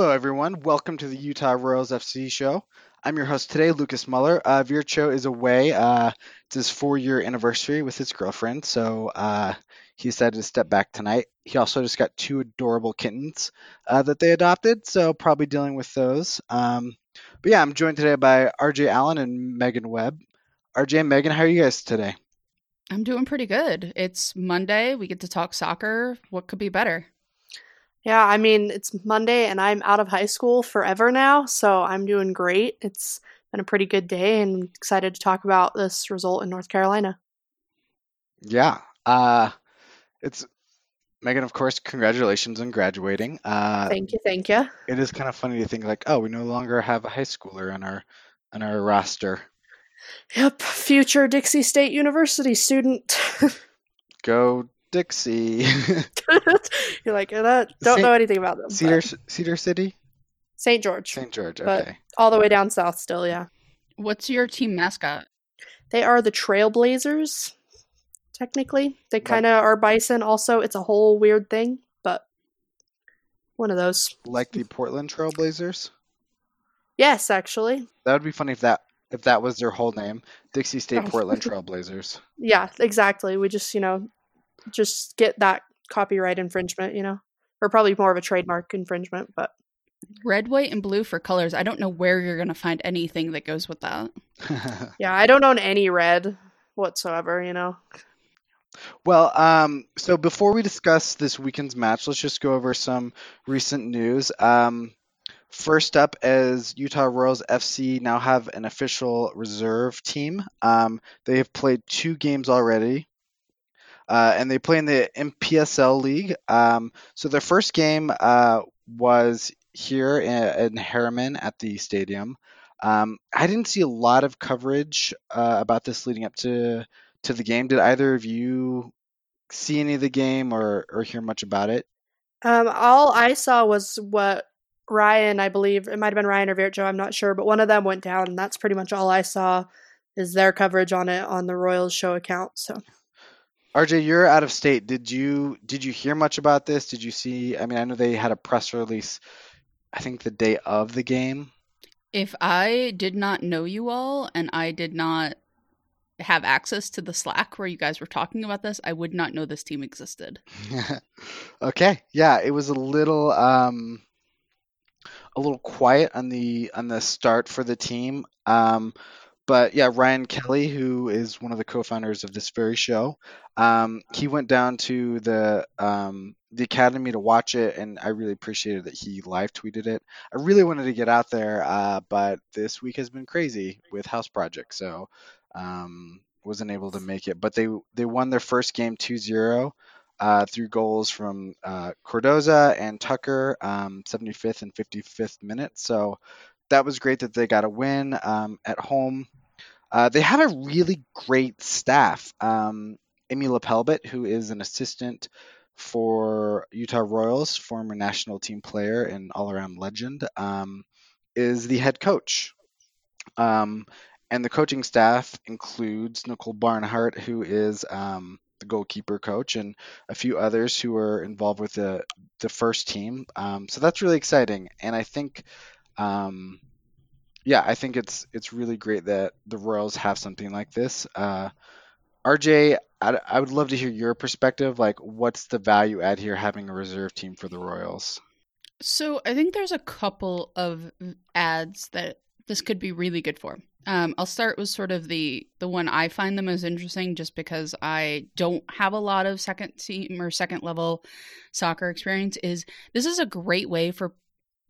Hello, everyone. Welcome to the Utah Royals FC show. I'm your host today, Lucas Muller. Uh, Vircho is away. Uh, it's his four-year anniversary with his girlfriend, so uh, he decided to step back tonight. He also just got two adorable kittens uh, that they adopted, so probably dealing with those. Um, but yeah, I'm joined today by RJ Allen and Megan Webb. RJ and Megan, how are you guys today? I'm doing pretty good. It's Monday. We get to talk soccer. What could be better? Yeah, I mean, it's Monday and I'm out of high school forever now, so I'm doing great. It's been a pretty good day and excited to talk about this result in North Carolina. Yeah. Uh, it's Megan, of course, congratulations on graduating. Uh, thank you, thank you. It is kind of funny to think like, oh, we no longer have a high schooler on our on our roster. Yep, future Dixie State University student. Go Dixie. You're like, uh, don't Saint, know anything about them. Cedar but. Cedar City? St. George. St. George, okay. all the way down south still, yeah. What's your team mascot? They are the Trailblazers, technically. They kind of are bison also. It's a whole weird thing, but one of those. Like the Portland Trailblazers? Yes, actually. That would be funny if that if that was their whole name. Dixie State oh. Portland Trailblazers. Yeah, exactly. We just, you know, just get that copyright infringement, you know, or probably more of a trademark infringement, but red, white, and blue for colors. I don't know where you're going to find anything that goes with that. yeah, I don't own any red whatsoever, you know. Well, um, so before we discuss this weekend's match, let's just go over some recent news. Um, first up, as Utah Royals FC now have an official reserve team. Um, they have played two games already. Uh, and they play in the WPSL League. Um, so their first game uh, was here in, in, Herriman at the stadium. Um, I didn't see a lot of coverage uh, about this leading up to to the game. Did either of you see any of the game or or hear much about it? Um, all I saw was what Ryan, I believe it might have been Ryan or Vircho, I'm not sure, but one of them went down, and that's pretty much all I saw is their coverage on it on the Royals show account. So RJ, you're out of state. Did you did you hear much about this? Did you see? I mean, I know they had a press release. I think the day of the game. If I did not know you all and I did not have access to the Slack where you guys were talking about this, I would not know this team existed. okay, yeah, it was a little um, a little quiet on the on the start for the team. Um, but yeah, Ryan Kelly, who is one of the co-founders of this very show, um, he went down to the um, the academy to watch it, and I really appreciated that he live tweeted it. I really wanted to get out there, uh, but this week has been crazy with house project, so um, wasn't able to make it. But they they won their first game 2-0 uh, through goals from uh, Cardoza and Tucker, 75th um, and 55th minutes. So that was great that they got a win um, at home. Uh, they have a really great staff. Um, Amy LePeilbet, who is an assistant for Utah Royals, former national team player and all-around legend, um, is the head coach. Um, and the coaching staff includes Nicole Barnhart, who is um, the goalkeeper coach, and a few others who are involved with the the first team. Um, so that's really exciting, and I think um, yeah, I think it's it's really great that the Royals have something like this. Uh, RJ, I, I would love to hear your perspective. Like, what's the value add here having a reserve team for the Royals? So I think there's a couple of ads that this could be really good for. Um, I'll start with sort of the the one I find the most interesting, just because I don't have a lot of second team or second level soccer experience. Is this is a great way for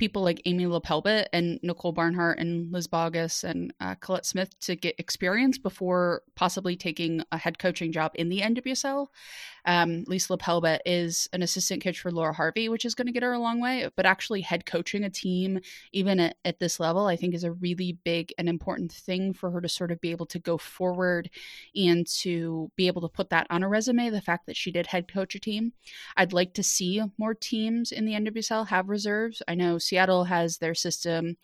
people like Amy LePeilbet and Nicole Barnhart and Liz Bogus and uh, Colette Smith to get experience before possibly taking a head coaching job in the NWSL. Um, Lisa LePeilbet is an assistant coach for Laura Harvey, which is going to get her a long way. But actually, head coaching a team, even at, at this level, I think is a really big and important thing for her to sort of be able to go forward and to be able to put that on a resume. The fact that she did head coach a team. I'd like to see more teams in the NWSL have reserves. I know Seattle has their system.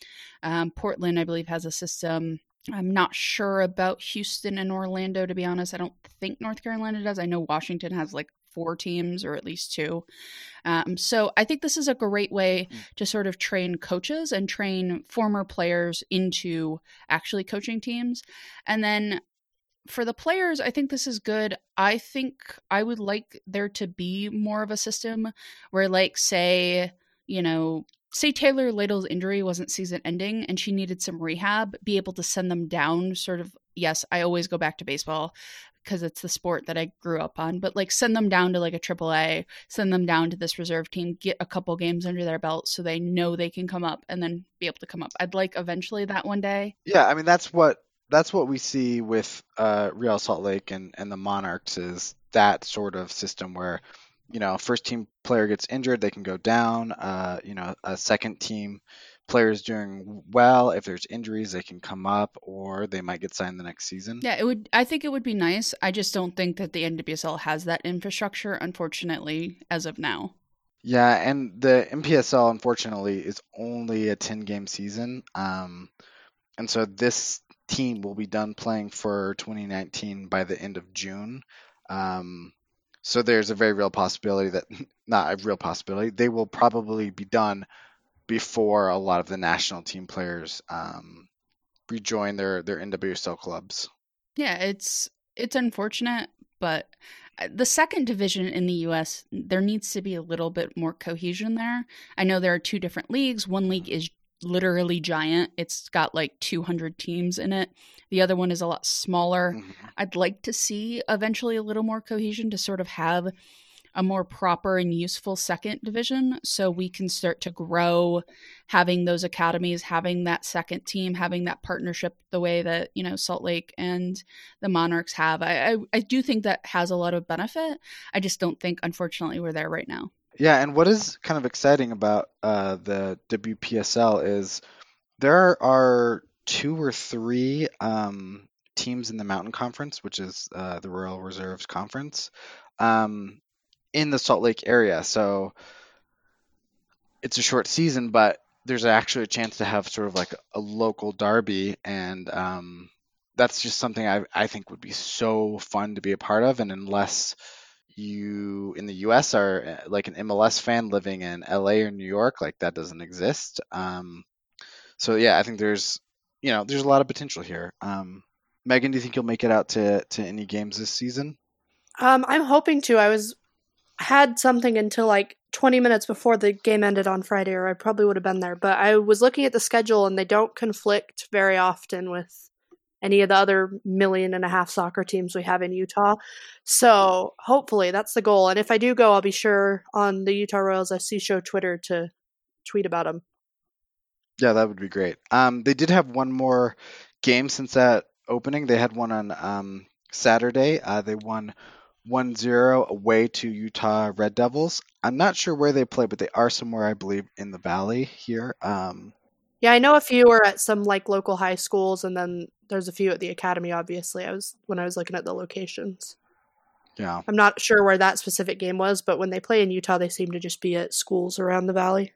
Um, Portland, I believe, has a system. I'm not sure about Houston and Orlando, to be honest. I don't think North Carolina does. I know Washington has like four teams or at least two. Um, so I think this is a great way Mm. to sort of train coaches and train former players into actually coaching teams. And then for the players, I think this is good. I think I would like there to be more of a system where, like, say, you know, say Taylor Lytle's injury wasn't season ending and she needed some rehab, be able to send them down, sort of. Yes, I always go back to baseball because it's the sport that I grew up on, but like send them down to like a AAA, send them down to this reserve team, get a couple games under their belt so they know they can come up and then be able to come up. I'd like eventually that one day. Yeah, I mean that's what that's what we see with uh, Real Salt Lake and, and the Monarchs is that sort of system where you know first team player gets injured, they can go down. Uh, you know, a second team player is doing well. If there's injuries, they can come up, or they might get signed the next season. Yeah, it would. I think it would be nice. I just don't think that the NWSL has that infrastructure, unfortunately, as of now. Yeah, and the WPSL unfortunately is only a 10 game season. Um, and so this team will be done playing for 2019 by the end of June. Um, so there's a very real possibility that, not a real possibility, they will probably be done before a lot of the national team players um, rejoin their, their NWSL clubs. Yeah, it's it's unfortunate, but uh, the second division in the US, there needs to be a little bit more cohesion there. I know there are two different leagues. One league is literally giant. It's got like 200 teams in it. The other one is a lot smaller. Mhm. I'd like to see eventually a little more cohesion to sort of have a more proper and useful second division so we can start to grow having those academies having that second team having that partnership the way that you know salt lake and the monarchs have i i, I do think that has a lot of benefit i just don't think unfortunately we're there right now Yeah, and what is kind of exciting about uh, the WPSL is there are two or three um, teams in the Mountain Conference, which is uh, the Royal Reserves Conference, um, in the Salt Lake area. So it's a short season, but there's actually a chance to have sort of like a local derby, and um, that's just something I I think would be so fun to be a part of. And unless you in the US are uh, like an MLS fan living in LA or New York, like that doesn't exist. Um, so yeah, I think there's you know there's a lot of potential here. Um, Megan, do you think you'll make it out to to any games this season? Um, I'm hoping to. I was had something until like 20 minutes before the game ended on Friday, or I probably would have been there. But I was looking at the schedule, and they don't conflict very often with any of the other million and a half soccer teams we have in Utah. So hopefully that's the goal. And if I do go, I'll be sure on the Utah Royals FC Show Twitter to tweet about them. Yeah, that would be great. Um, they did have one more game since that opening. They had one on um, Saturday. Uh, they won 1-0 away to Utah Red Devils. I'm not sure where they play, but they are somewhere, I believe, in the valley here. Um, Yeah, I know a few are at some like local high schools, and then there's a few at the academy. Obviously, I was when I was looking at the locations. yeah. I'm not sure where that specific game was, but when they play in Utah, they seem to just be at schools around the valley.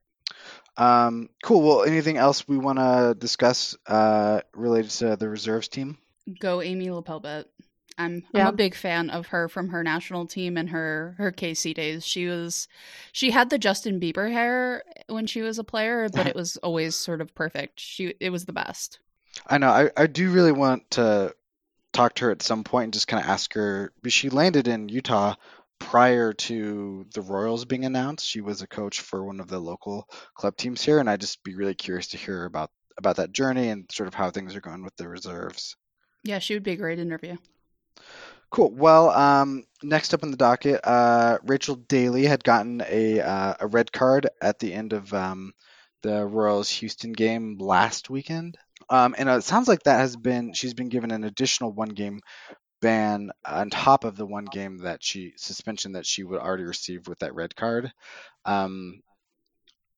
Um, cool. Well, anything else we want to discuss uh, related to the reserves team? go amy LePeilbet I'm, Yeah. I'm a big fan of her from her national team and her her KC days. She was she had the Justin Bieber hair when she was a player, but it was always sort of perfect. She it was the best. I know. I, I do really want to talk to her at some point and just kind of ask her. She landed in Utah prior to the Royals being announced. She was a coach for one of the local club teams here, and I'd just be really curious to hear about about that journey and sort of how things are going with the reserves. Yeah, she would be a great interview. Cool. Well, um, next up on the docket, uh, Rachel Daly had gotten a uh, a red card at the end of um, the Royals Houston game last weekend, um, and it sounds like that has been she's been given an additional one game ban on top of the one game that she suspension that she would already receive with that red card. Um,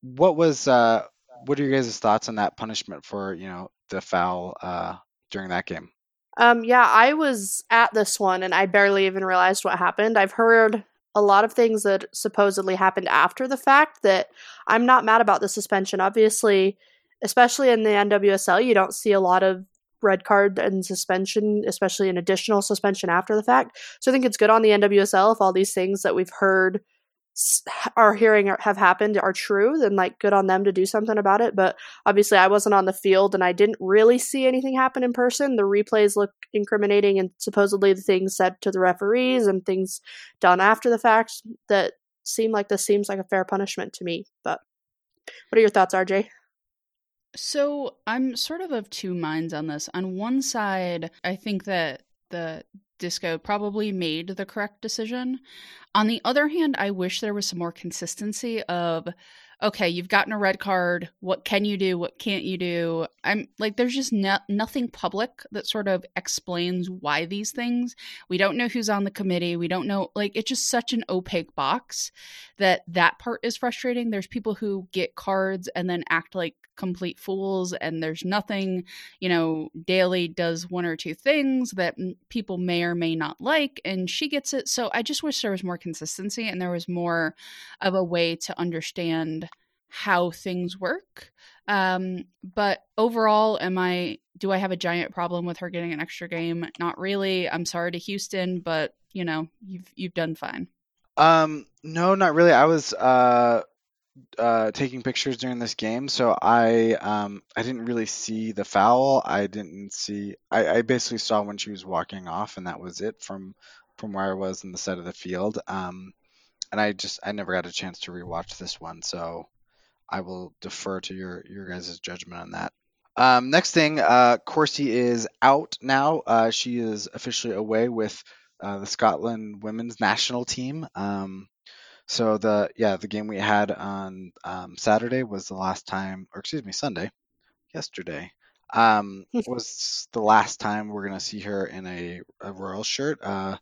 what was uh, what are your guys' thoughts on that punishment for you know the foul uh, during that game? Um, yeah, I was at this one and I barely even realized what happened. I've heard a lot of things that supposedly happened after the fact that I'm not mad about the suspension. Obviously, especially in the NWSL, you don't see a lot of red card and suspension, especially an additional suspension after the fact. So I think it's good on the NWSL if all these things that we've heard are hearing have happened are true, then like good on them to do something about it. But obviously, I wasn't on the field and I didn't really see anything happen in person. The replays look incriminating, and supposedly the things said to the referees and things done after the fact that seem like this seems like a fair punishment to me. But what are your thoughts, RJ? So I'm sort of of two minds on this. On one side, I think that the disco probably made the correct decision. On the other hand, I wish there was some more consistency of okay, you've gotten a red card. What can you do? What can't you do? I'm like, there's just no, nothing public that sort of explains why these things. We don't know who's on the committee. We don't know, like, it's just such an opaque box that that part is frustrating. There's people who get cards and then act like complete fools and there's nothing you know daly does one or two things that people may or may not like and she gets it so i just wish there was more consistency and there was more of a way to understand how things work um but overall am i do i have a giant problem with her getting an extra game not really i'm sorry to houston but you know you've you've done fine um no not really i was uh uh, taking pictures during this game, so I um, I didn't really see the foul. I didn't see. I, I basically saw when she was walking off, and that was it from from where I was in the side of the field. Um, and I just I never got a chance to rewatch this one, so I will defer to your your guys' judgment on that. Um, next thing, uh, Corsie is out now. Uh, she is officially away with uh, the Scotland women's national team. Um, so the yeah the game we had on um, Saturday was the last time, or excuse me, Sunday, yesterday um, was the last time we're gonna see her in a, a Royal shirt. Uh,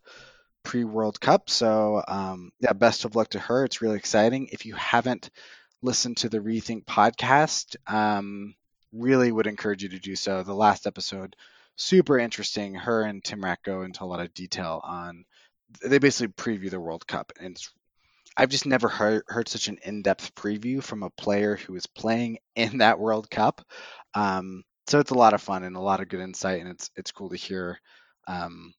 pre World Cup. So um, yeah, best of luck to her. It's really exciting. If you haven't listened to the Rethink podcast, um, really would encourage you to do so. The last episode, super interesting. Her and Tim Rack go into a lot of detail on. They basically preview the World Cup, and I've just never heard, heard such an in-depth preview from a player who is playing in that World Cup. Um, so it's a lot of fun and a lot of good insight, and it's it's cool to hear um,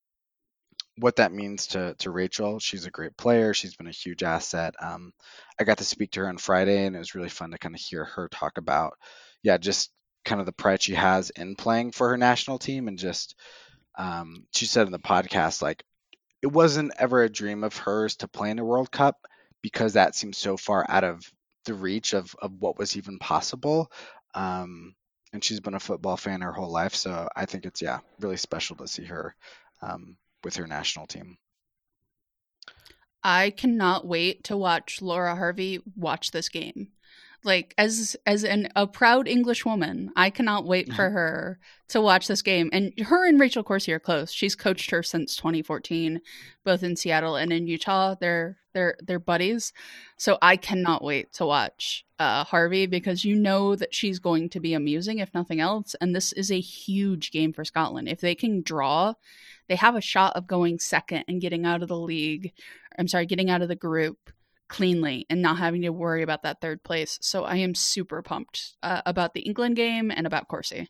what that means to to Rachel. She's a great player. She's been a huge asset. Um, I got to speak to her on Friday, and it was really fun to kind of hear her talk about, yeah, just kind of the pride she has in playing for her national team, and just um, she said in the podcast like it wasn't ever a dream of hers to play in a World Cup because that seems so far out of the reach of, of what was even possible. Um, and she's been a football fan her whole life, so I think it's yeah really special to see her um, with her national team. I cannot wait to watch Laura Harvey watch this game like as as an a proud English woman, I cannot wait for mm-hmm. her to watch this game. And her and Rachel Corsie are close. She's coached her since 2014, both in Seattle and in Utah. They're they're they're buddies. So I cannot wait to watch uh, Harvey because you know that she's going to be amusing if nothing else. And this is a huge game for Scotland. If they can draw, they have a shot of going second and getting out of the league. I'm sorry, getting out of the group cleanly and not having to worry about that third place. So I am super pumped uh, about the England game and about Corsie.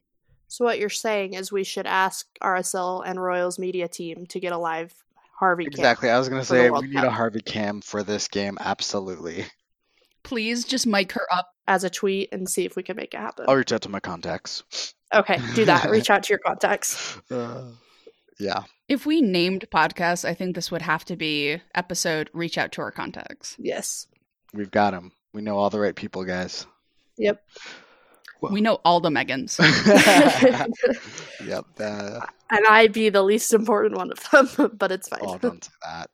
So what you're saying is we should ask RSL and Royals media team to get a live Harvey exactly. I was going to say we need Cup. a Harvey cam for this game. Absolutely. Please just mic her up as a tweet and see if we can make it happen. I'll reach out to my contacts. Okay, do that. reach out to your contacts. Uh, yeah. If we named podcasts, I think this would have to be episode reach out to our contacts. Yes. We've got them. We know all the right people, guys. Yep. Well. We know all the Megans. yep. Uh, and I'd be the least important one of them, but it's fine. Oh, don't say that.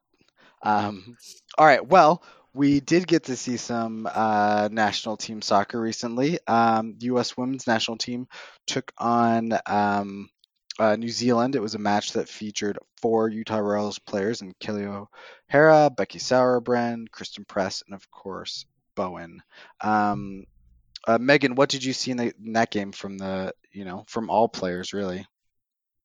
Um, all right. Well, we did get to see some uh, national team soccer recently. Um, U.S. women's national team took on um, uh, New Zealand. It was a match that featured four Utah Royals players in Kelly O'Hara, Becky Sauerbrunn, Christen Press, and of course Bowen. Um, uh, Megan, what did you see in, the, in, that game from the you know from all players really?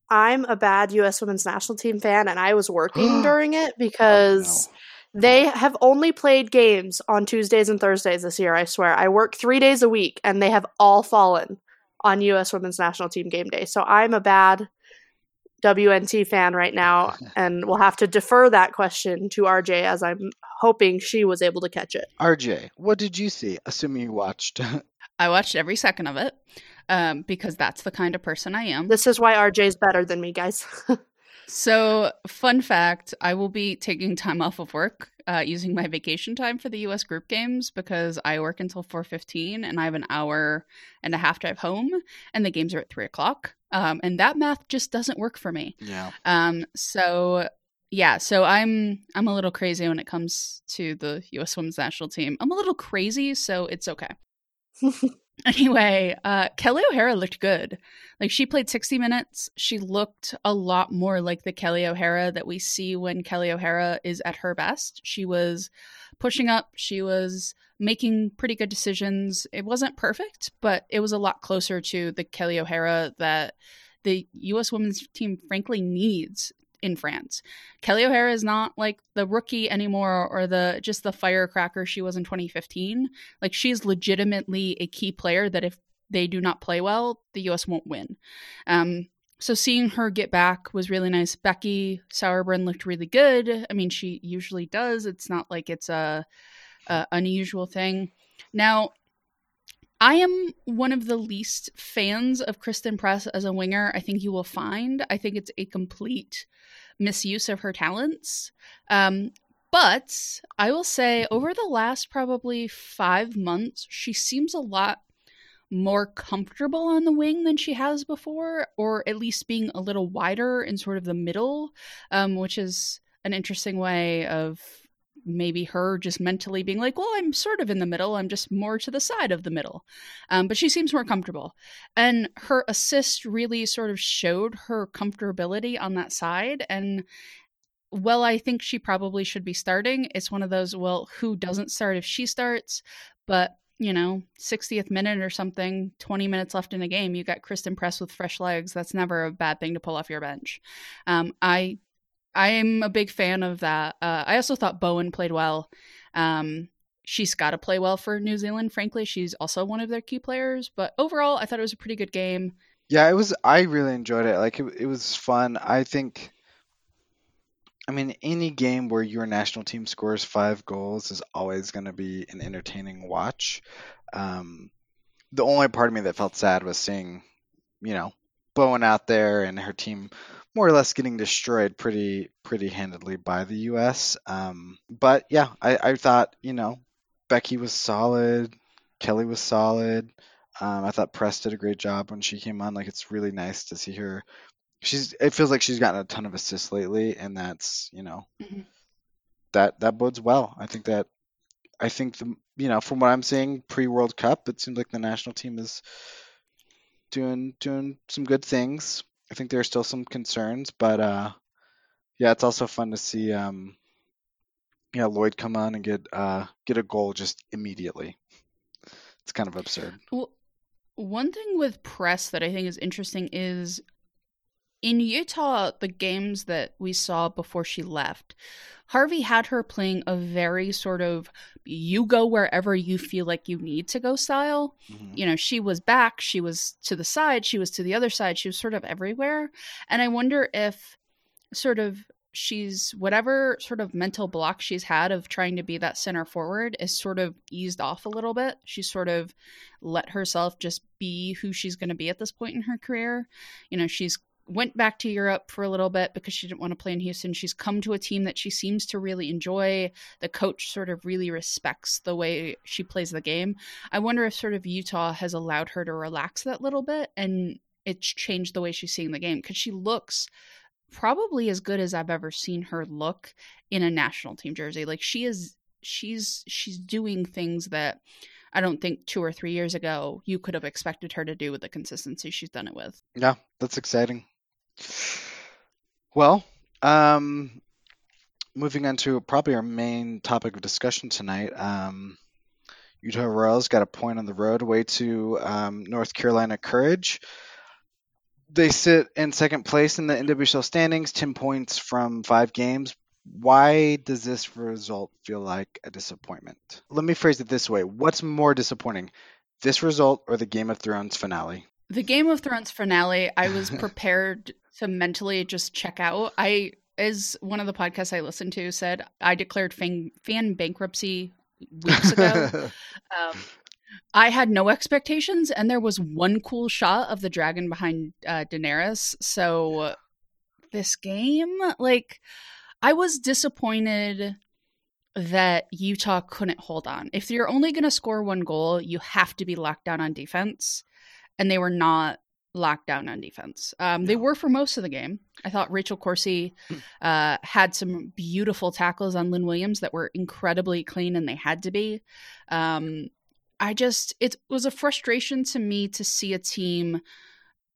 I'm a bad U.S. Women's National Team fan, and I was working during it because. Oh, no. They have only played games on Tuesdays and Thursdays this year, I swear. I work three days a week and they have all fallen on U.S. Women's National Team game day. So I'm a bad WNT fan right now, and we'll have to defer that question to RJ as I'm hoping she was able to catch it. RJ, what did you see? Assuming you watched. I watched every second of it um, because that's the kind of person I am. This is why RJ's better than me, guys. so, fun fact I will be taking time off of work uh, using my vacation time for the US group games because I work until 4.15 and I have an hour and a half drive home and the games are at 3 o'clock. Um, and that math just doesn't work for me. Yeah. Um, so yeah, so I'm I'm a little crazy when it comes to the U.S. Women's National Team. I'm a little crazy, so it's okay. anyway, uh, Kelly O'Hara looked good. Like she played 60 minutes. She looked a lot more like the Kelly O'Hara that we see when Kelly O'Hara is at her best. She was pushing up. She was making pretty good decisions. It wasn't perfect, but it was a lot closer to the Kelly O'Hara that the U.S. women's team frankly needs in France. Kelly O'Hara is not like the rookie anymore or the just the firecracker she was in 2015. Like she's legitimately a key player that if they do not play well, the US won't win. Um, so seeing her get back was really nice. Becky Sauerbrunn looked really good. I mean, she usually does. It's not like it's a, a unusual thing. Now, I am one of the least fans of Christen Press as a winger. I think you will find. I think it's a complete misuse of her talents. Um, but I will say, over the last probably five months, she seems a lot more comfortable on the wing than she has before, or at least being a little wider in sort of the middle, um, which is an interesting way of maybe her just mentally being like, well, I'm sort of in the middle. I'm just more to the side of the middle. Um, but she seems more comfortable. And her assist really sort of showed her comfortability on that side. And well, I think she probably should be starting. It's one of those, well, who doesn't start if she starts? But you know, 60th minute or something, 20 minutes left in a game, you got Christen Press with fresh legs. That's never a bad thing to pull off your bench. Um, I I'm a big fan of that. Uh, I also thought Bowen played well. Um, she's got to play well for New Zealand. Frankly, she's also one of their key players. But overall, I thought it was a pretty good game. Yeah, it was. I really enjoyed it. Like it, it was fun. I think. I mean, any game where your national team scores five goals is always going to be an entertaining watch. Um, the only part of me that felt sad was seeing, you know, Bowen out there and her team more or less getting destroyed pretty pretty handedly by the U.S. Um, but yeah, I, I thought you know Becky was solid, Kelly was solid. Um, I thought Press did a great job when she came on. Like it's really nice to see her. She's it feels like she's gotten a ton of assists lately, and that's you know mm-hmm. that that bodes well. I think that I think the you know from what I'm seeing pre World Cup, it seems like the national team is doing doing some good things. I think there are still some concerns, but uh, yeah, it's also fun to see um, yeah Lloyd come on and get uh, get a goal just immediately. It's kind of absurd. Well, one thing with press that I think is interesting is in Utah, the games that we saw before she left, Harvey had her playing a very sort of you go wherever you feel like you need to go style. Mm-hmm. You know, she was back, she was to the side, she was to the other side, she was sort of everywhere. And I wonder if sort of she's whatever sort of mental block she's had of trying to be that center forward is sort of eased off a little bit. She's sort of let herself just be who she's going to be at this point in her career. You know, she's went back to Europe for a little bit because she didn't want to play in Houston. She's come to a team that she seems to really enjoy. The coach sort of really respects the way she plays the game. I wonder if sort of Utah has allowed her to relax that little bit and it's changed the way she's seeing the game because she looks probably as good as I've ever seen her look in a national team jersey. Like she is she's she's doing things that I don't think two or three years ago you could have expected her to do with the consistency she's done it with. Yeah, that's exciting. Well, um, moving on to probably our main topic of discussion tonight. Um, Utah Royals got a point on the road away to um, North Carolina Courage. They sit in second place in the NWSL standings, 10 points from five games. Why does this result feel like a disappointment? Let me phrase it this way What's more disappointing, this result or the Game of Thrones finale? The Game of Thrones finale, I was prepared to mentally just check out. I, as one of the podcasts I listened to said, I declared fan, fan bankruptcy weeks ago. um, I had no expectations, and there was one cool shot of the dragon behind uh, Daenerys. So this game, like, I was disappointed that Utah couldn't hold on. If you're only going to score one goal, you have to be locked down on defense, and they were not locked down on defense. Um, they were for most of the game. I thought Rachel Corsie hmm. uh, had some beautiful tackles on Lynn Williams that were incredibly clean, and they had to be. Um, I just, it was a frustration to me to see a team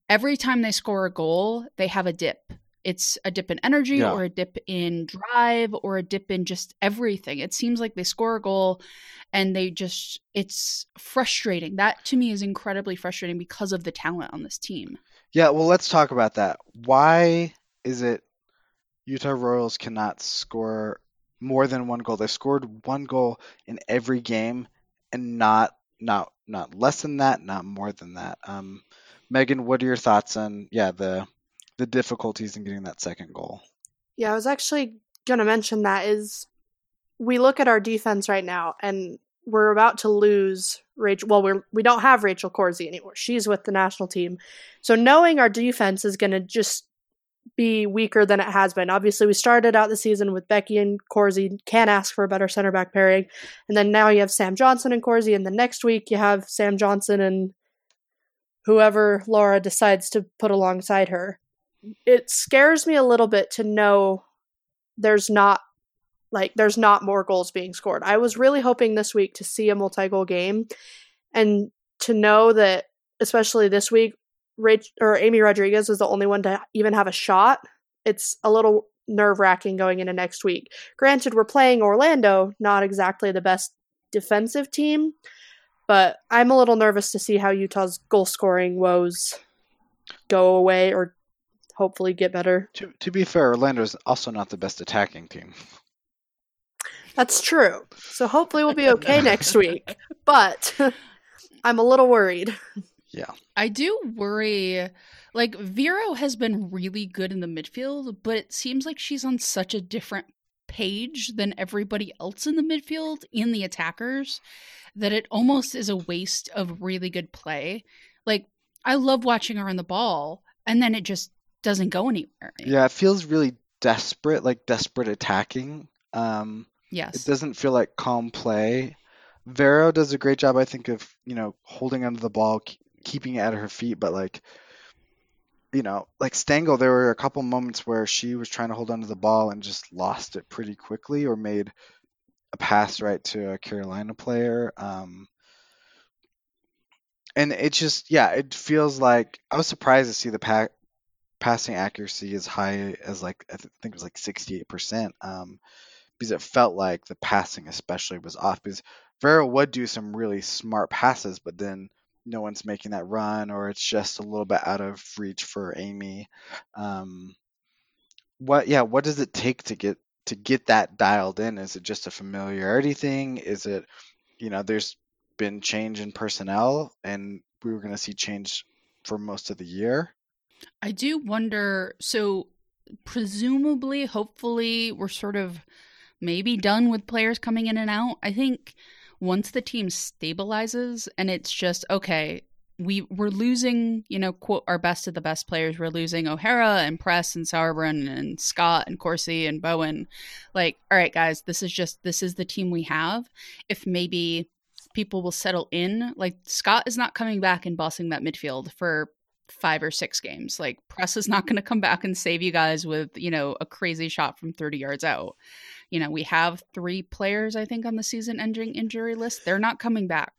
every time they score a goal, they have a dip. It's a dip in energy yeah. or a dip in drive or a dip in just everything. It seems like they score a goal and they just, it's frustrating. That to me is incredibly frustrating because of the talent on this team. Yeah, well, let's talk about that. Why is it Utah Royals cannot score more than one goal? They scored one goal in every game and not not not less than that, not more than that. Um, Megan, what are your thoughts on yeah the the difficulties in getting that second goal? Yeah, I was actually going to mention that is we look at our defense right now and we're about to lose Rachel. Well, we're we don't have Rachel Corsie anymore. She's with the national team, so knowing our defense is going to just be weaker than it has been. Obviously, we started out the season with Becky and Corsie. Can't ask for a better center back pairing. And then now you have Sam Johnson and Corsie. And the next week you have Sam Johnson and whoever Laura decides to put alongside her. It scares me a little bit to know there's not like there's not more goals being scored. I was really hoping this week to see a multi-goal game and to know that especially this week Rich or Amy Rodriguez was the only one to even have a shot. It's a little nerve wracking going into next week. Granted, we're playing Orlando, not exactly the best defensive team, but I'm a little nervous to see how Utah's goal scoring woes go away or hopefully get better. To, to be fair, Orlando is also not the best attacking team. That's true. So hopefully we'll be okay next week. But I'm a little worried. Yeah. I do worry. Like, Vero has been really good in the midfield, but it seems like she's on such a different page than everybody else in the midfield in the attackers that it almost is a waste of really good play. Like, I love watching her on the ball, and then it just doesn't go anywhere. Yeah, it feels really desperate, like desperate attacking. Um, yes. It doesn't feel like calm play. Vero does a great job, I think, of you know holding onto the ball, keeping it at her feet, but like you know, like Stengel, there were a couple moments where she was trying to hold onto the ball and just lost it pretty quickly, or made a pass right to a Carolina player. Um, and it just, yeah, it feels like I was surprised to see the pa- passing accuracy as high as like I think it was like 68%. Um, because it felt like the passing especially was off because Vero would do some really smart passes, but then no one's making that run or it's just a little bit out of reach for Amy. Um, what yeah, what does it take to get to get that dialed in? Is it just a familiarity thing? Is it you know, there's been change in personnel and we were going to see change for most of the year. I do wonder so presumably hopefully we're sort of maybe done with players coming in and out. I think once the team stabilizes and it's just okay we we're losing you know quote our best of the best players. We're losing o'hara and press and sauerbrunn and scott and Corsie and bowen. Like all right guys this is just this is the team we have. If maybe people will settle in like scott is not coming back and bossing that midfield for five or six games like press is not going to come back and save you guys with you know a crazy shot from 30 yards out you know, we have three players, I think, on the season ending injury list. They're not coming back.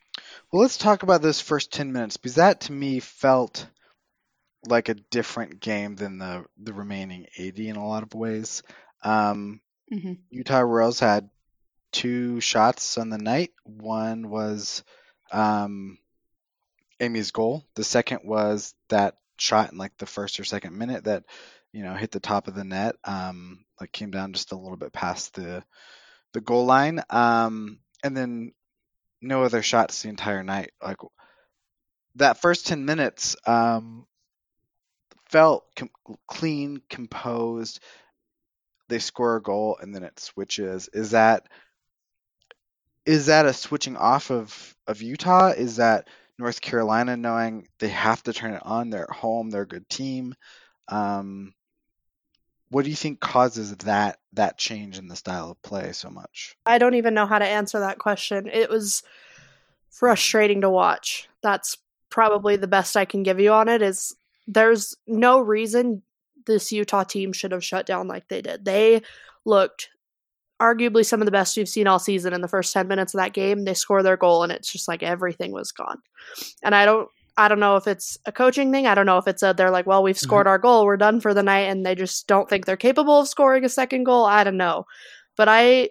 Well, let's talk about those first 10 minutes because that to me felt like a different game than the, the remaining 80 in a lot of ways. Um, mm-hmm. Utah Royals had two shots on the night. One was um, Amy's goal. The second was that shot in like the first or second minute that you know hit the top of the net. Um, like came down just a little bit past the the goal line. Um, and then no other shots the entire night. Like that first 10 minutes um, felt com- clean, composed. They score a goal and then it switches. Is that is that a switching off of of Utah? Is that North Carolina knowing they have to turn it on? They're at home. They're a good team. Um, what do you think causes that that change in the style of play so much? I don't even know how to answer that question. It was frustrating to watch. That's probably the best I can give you on it is there's no reason this Utah team should have shut down like they did. They looked arguably some of the best we've seen all season in the first 10 minutes of that game. They score their goal and it's just like everything was gone. And I don't I don't know if it's a coaching thing. I don't know if it's a they're like, well, we've scored mm-hmm. our goal, we're done for the night, and they just don't think they're capable of scoring a second goal. I don't know. But I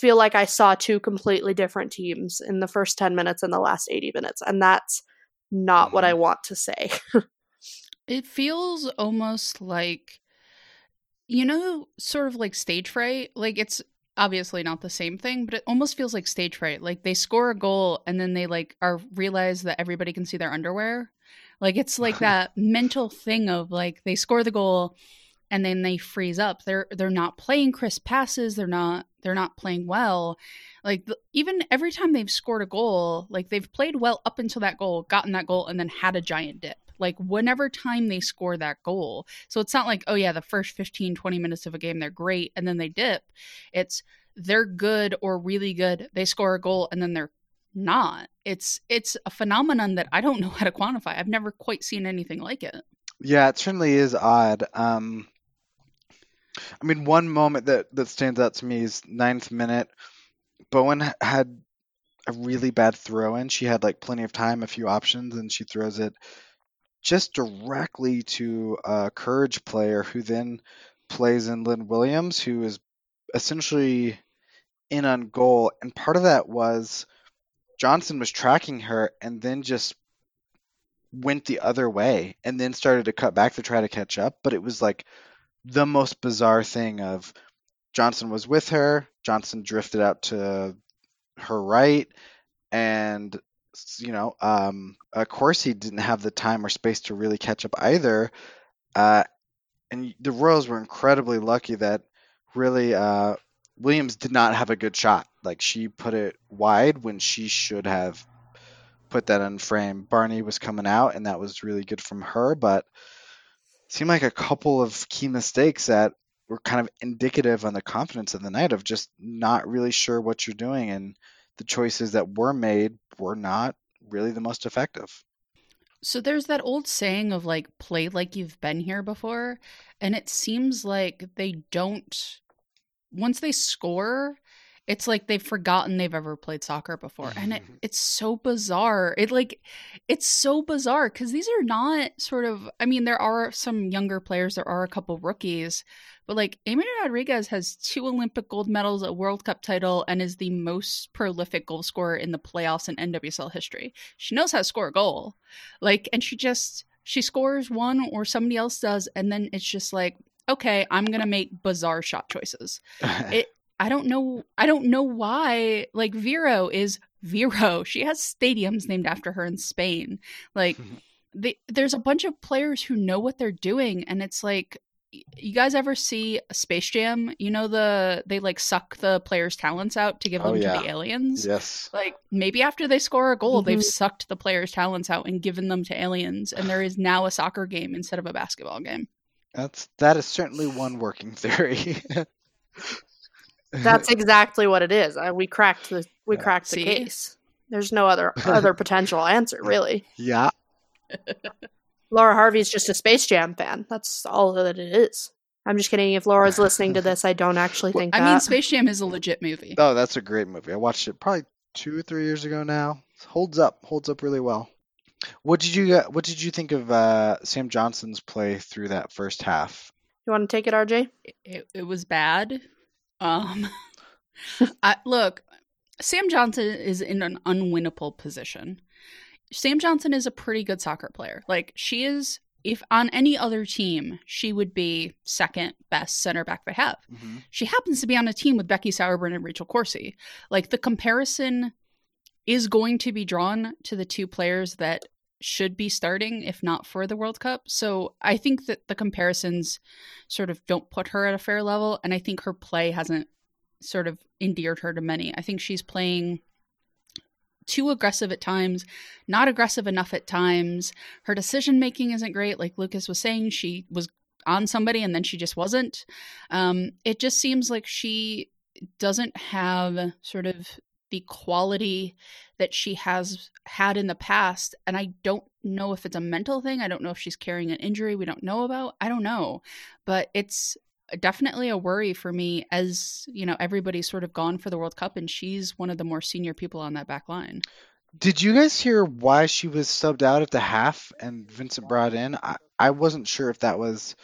feel like I saw two completely different teams in the first 10 minutes and the last 80 minutes. And that's not what I mm-hmm. want to say. it feels almost like, you know, sort of like stage fright. Like it's obviously not the same thing, but it almost feels like stage fright. Like they score a goal and then they like are realize that everybody can see their underwear. Like it's like that mental thing of like they score the goal and then they freeze up. They're they're not playing crisp passes. They're not they're not playing well. Like the, even every time they've scored a goal, like they've played well up until that goal, gotten that goal, and then had a giant dip like whenever time they score that goal. So it's not like, oh yeah, the first 15, 20 minutes of a game, they're great and then they dip. It's they're good or really good. They score a goal and then they're not. It's it's a phenomenon that I don't know how to quantify. I've never quite seen anything like it. Yeah, it certainly is odd. Um I mean, one moment that that stands out to me is ninth minute. Bowen had a really bad throw in. She had like plenty of time, a few options, and she throws it just directly to a Courage player who then plays in Lynn Williams, who is essentially in on goal. And part of that was Johnson was tracking her and then just went the other way and then started to cut back to try to catch up. But it was like the most bizarre thing of Johnson was with her, Johnson drifted out to her right, and you know, um, of course he didn't have the time or space to really catch up either. Uh, and the Royals were incredibly lucky that really uh, Williams did not have a good shot. Like she put it wide when she should have put that in frame. Barney was coming out, and that was really good from her, but seemed like a couple of key mistakes that were kind of indicative on the confidence of the night of just not really sure what you're doing and the choices that were made were not really the most effective. So there's that old saying of like play like you've been here before and it seems like they don't once they score it's like they've forgotten they've ever played soccer before and it, it's so bizarre it like it's so bizarre because these are not sort of i mean there are some younger players there are a couple rookies but like amy rodriguez has two olympic gold medals a world cup title and is the most prolific goal scorer in the playoffs in nwsl history she knows how to score a goal like and she just she scores one or somebody else does and then it's just like okay, I'm gonna make bizarre shot choices. it I don't know I don't know why like Vero is Vero. She has stadiums named after her in Spain. Like they, there's a bunch of players who know what they're doing and it's like you guys ever see Space Jam? You know the they like suck the players' talents out to give oh, them yeah. to the aliens. Yes. Like maybe after they score a goal, mm-hmm. they've sucked the players' talents out and given them to aliens, and there is now a soccer game instead of a basketball game. That's that is certainly one working theory. That's exactly what it is. Uh, we cracked the we cracked the case. There's no other other potential answer, really. Yeah. Laura Harvey's just a Space Jam fan. That's all that it is. I'm just kidding. If Laura's listening to this, I don't actually think. I that. mean, Space Jam is a legit movie. Oh, that's a great movie. I watched it probably two or three years ago now. It holds up. Holds up really well. What did you uh, What did you think of uh, Sam Johnson's play through that first half? You want to take it, RJ? It, it was bad. Um, I, look, Sam Johnson is in an unwinnable position. Sam Johnson is a pretty good soccer player. Like she is if on any other team, she would be second best center back they have. Mm-hmm. She happens to be on a team with Becky Sauerbrunn and Rachel Corsie. Like the comparison is going to be drawn to the two players that should be starting if not for the World Cup. So I think that the comparisons sort of don't put her at a fair level and I think her play hasn't sort of endeared her to many. I think she's playing too aggressive at times, not aggressive enough at times. Her decision making isn't great. Like Lucas was saying, she was on somebody and then she just wasn't. Um, it just seems like she doesn't have sort of the quality that she has had in the past. And I don't know if it's a mental thing. I don't know if she's carrying an injury we don't know about. I don't know. But it's definitely a worry for me as you know everybody's sort of gone for the World Cup and she's one of the more senior people on that back line. Did you guys hear why she was subbed out at the half and Vincent brought in? I, I wasn't sure if that was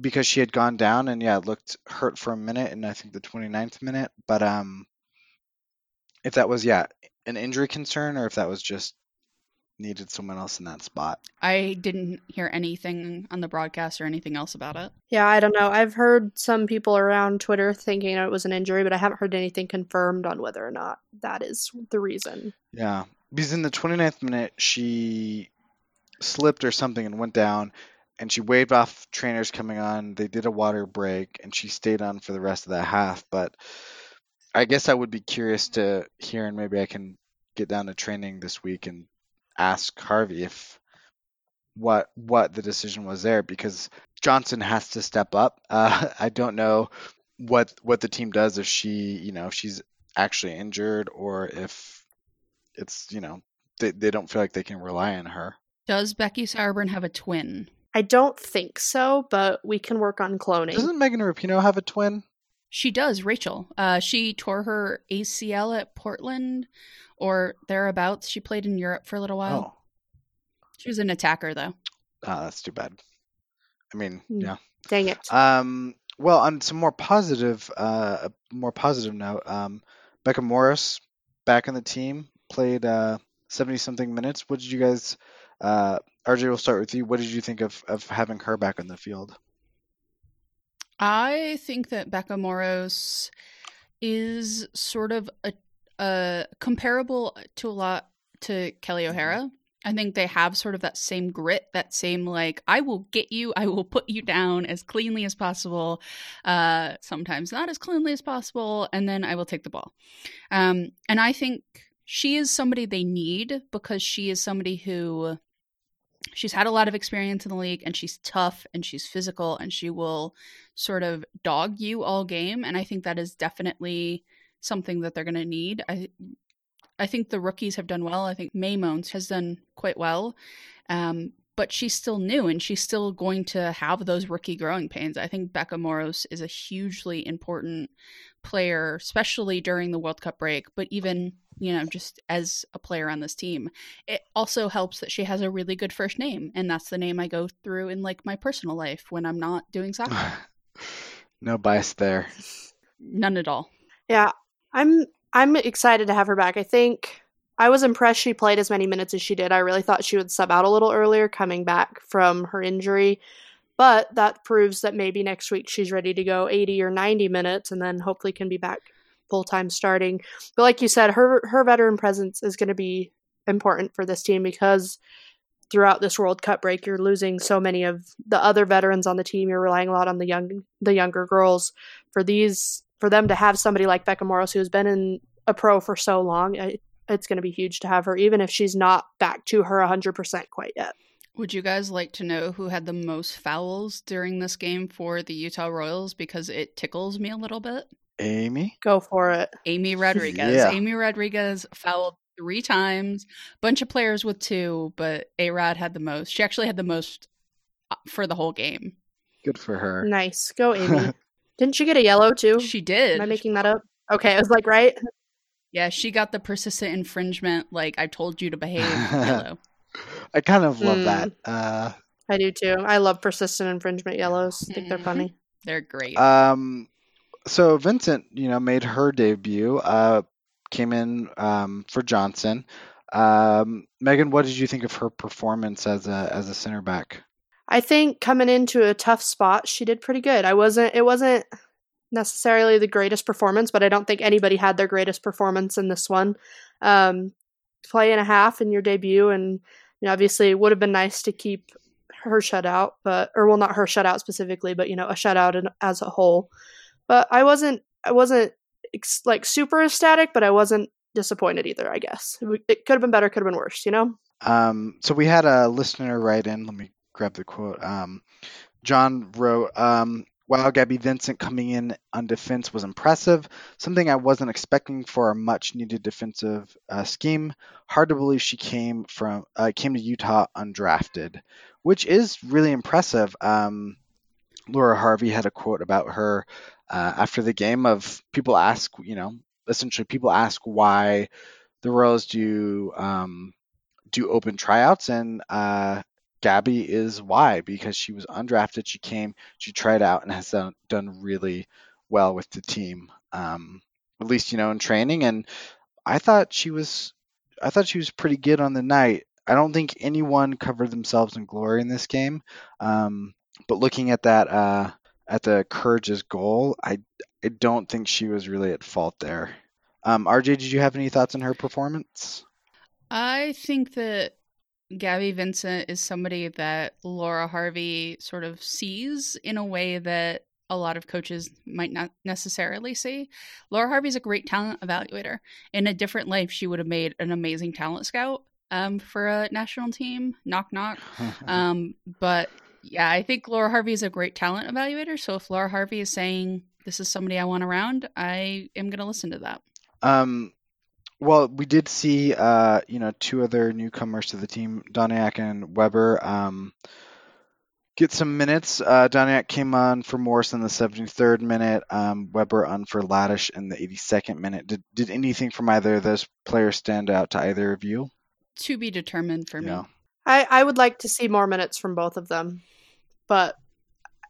because she had gone down and yeah, it looked hurt for a minute and I think the 29th minute, but um if that was yeah, an injury concern or if that was just needed someone else in that spot. I didn't hear anything on the broadcast or anything else about it. Yeah, I don't know. I've heard some people around Twitter thinking it was an injury, but I haven't heard anything confirmed on whether or not that is the reason. Yeah. Because in the 29th minute, she slipped or something and went down, and she waved off trainers coming on. They did a water break, and she stayed on for the rest of that half. But I guess I would be curious to hear, and maybe I can get down to training this week and ask Harvey if what what the decision was there because Johnson has to step up. Uh, I don't know what what the team does if she you know if she's actually injured or if it's you know they they don't feel like they can rely on her. Does Becky Sauerbrunn have a twin? I don't think so, but we can work on cloning. Doesn't Megan Rapinoe have a twin? She does, Rachel. Uh, she tore her ACL at Portland or thereabouts. She played in Europe for a little while. Oh, She was an attacker, though. ah, that's too bad. I mean, Hmm. yeah. Dang it. Um, well, on some more positive, uh, more positive note, um, Becca Moros back on the team played uh, seventy something minutes. What did you guys? Uh, RJ, we'll start with you. What did you think of of having her back on the field? I think that Becca Moros is sort of a, a comparable to a lot to Kelly O'Hara. I think they have sort of that same grit, that same like I will get you, I will put you down as cleanly as possible, uh, sometimes not as cleanly as possible, and then I will take the ball. Um, and I think she is somebody they need because she is somebody who she's had a lot of experience in the league and she's tough and she's physical and she will sort of dog you all game and i think that is definitely something that they're going to need. I i think the rookies have done well. I think may Moans has done quite well um, but she's still new and she's still going to have those rookie growing pains. I think becca moros is a hugely important player especially during the world cup break but even you know just as a player on this team. It also helps that she has a really good first name and that's the name i go through in like my personal life when i'm not doing soccer no bias there. none at all Yeah, I'm I'm excited to have her back. I think I was impressed she played as many minutes as she did. I really thought she would sub out a little earlier coming back from her injury. But that proves that maybe next week she's ready to go 80 or 90 minutes and then hopefully can be back full time starting. But like you said, her her veteran presence is going to be important for this team because throughout this World Cup break you're losing so many of the other veterans on the team. You're relying a lot on the young the younger girls for these for them to have somebody like Becca Moros who's been in a pro for so long. I, it's going to be huge to have her even if she's not back to her 100% quite yet. would you guys like to know who had the most fouls during this game for the utah royals because it tickles me a little bit Amy. Go for it. amy rodriguez Yeah. amy rodriguez fouled three times bunch of players with two but a rod had the most she actually had the most uh, for the whole game Good for her. Nice. Go Amy. Didn't she get a yellow too? she did Am I making that up? Okay, I was like, right? Yeah, she got the persistent infringement, like I told you to behave. yellow. I kind of love Mm. that. Uh, I do too. I love persistent infringement yellows. I think they're Mhm. funny. They're great. Um, so Vincent, you know, made her debut. Uh, came in um, for Johnson. Um, Megan, what did you think of her performance as a as a center back? I think coming into a tough spot, she did pretty good. I wasn't it wasn't necessarily the greatest performance, but I don't think anybody had their greatest performance in this one. Um play and a half in your debut, and you know, obviously it would have been nice to keep her shutout, but or well, not her shutout specifically, but you know, a shutout in, as a whole. But I wasn't, I wasn't like super ecstatic, but I wasn't disappointed either. I guess it could have been better, could have been worse. You know. Um, so we had a listener write in. Let me grab the quote. Um, John wrote, um, Wow, Gabby Vincent coming in on defense was impressive. Something I wasn't expecting for a much-needed defensive uh, scheme. Hard to believe she came from uh, came to Utah undrafted, which is really impressive. Um, Laura Harvey had a quote about her uh, after the game of people ask, you know, essentially people ask why the Royals do um, do open tryouts, and uh, Gabby is why because she was undrafted. She came, she tried out, and has done, done really well with the team. Um, at least you know in training, and I thought she was, I thought she was pretty good on the night. I don't think anyone covered themselves in glory in this game. Um, but looking at that, uh, at the Courage's goal, I, I don't think she was really at fault there. Um, RJ, did you have any thoughts on her performance? I think that Gabby Vincent is somebody that Laura Harvey sort of sees in a way that a lot of coaches might not necessarily see. Laura Harvey's a great talent evaluator. In a different life, she would have made an amazing talent scout um, for a national team. Knock knock. um, but yeah, I think Laura Harvey is a great talent evaluator. So if Laura Harvey is saying this is somebody I want around, I am going to listen to that. Um, well, we did see, uh, you know, two other newcomers to the team, Doniak and Weber, um, get some minutes. Uh, Doniak came on for Moros in the 73rd minute, um, Weber on for Laddish in the 82nd minute. Did did anything from either of those players stand out to either of you? To be determined for Yeah. me. I, I would like to see more minutes from both of them, but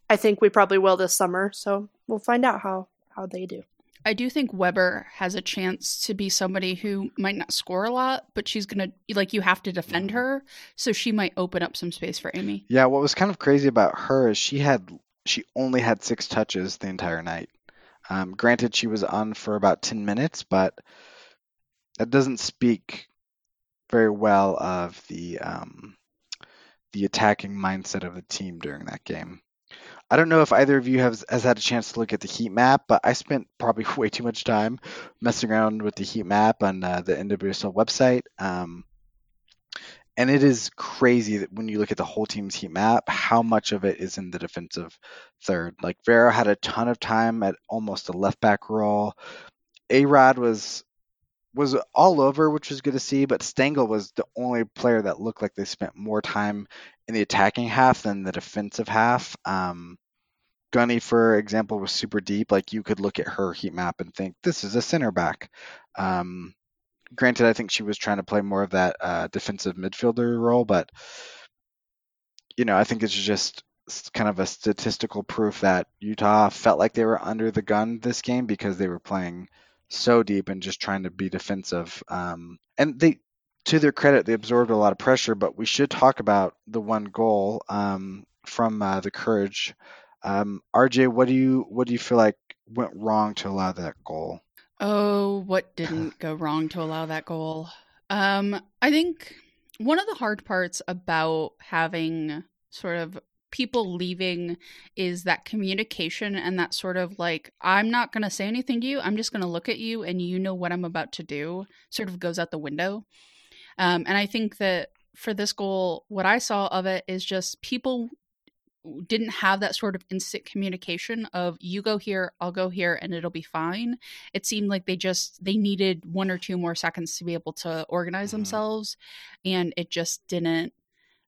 I think we probably will this summer. So we'll find out how how they do. I do think Weber has a chance to be somebody who might not score a lot, but she's going to, like, you have to defend her. So she might open up some space for Amy. Yeah, what was kind of crazy about her is she had she only had six touches the entire night. Um, granted, she was on for about 10 minutes, but that doesn't speak very well of the um, the attacking mindset of the team during that game. I don't know if either of you has, has had a chance to look at the heat map, but I spent probably way too much time messing around with the heat map on uh, the NWSL website. Um, and it is crazy that when you look at the whole team's heat map, how much of it is in the defensive third. Like Vera had a ton of time at almost a left back role. A Rod was was all over, which was good to see, but Stengel was the only player that looked like they spent more time in the attacking half than the defensive half. Um, Gunny, for example, was super deep. Like you could look at her heat map and think this is a center back. Um, granted, I think she was trying to play more of that uh, defensive midfielder role, but you know, I think it's just kind of a statistical proof that Utah felt like they were under the gun this game because they were playing so deep and just trying to be defensive. Um, and they, to their credit, they absorbed a lot of pressure. But we should talk about the one goal um, from uh, the Courage. Um, RJ, what do you what do you feel like went wrong to allow that goal? Oh, what didn't go wrong to allow that goal? Um, I think one of the hard parts about having sort of people leaving is that communication and that sort of like I'm not going to say anything to you. I'm just going to look at you and you know what I'm about to do sort of goes out the window. Um, and I think that for this goal, what I saw of it is just people didn't have that sort of instant communication of you go here i'll go here and it'll be fine it seemed like they just they needed one or two more seconds to be able to organize Mhm. themselves and it just didn't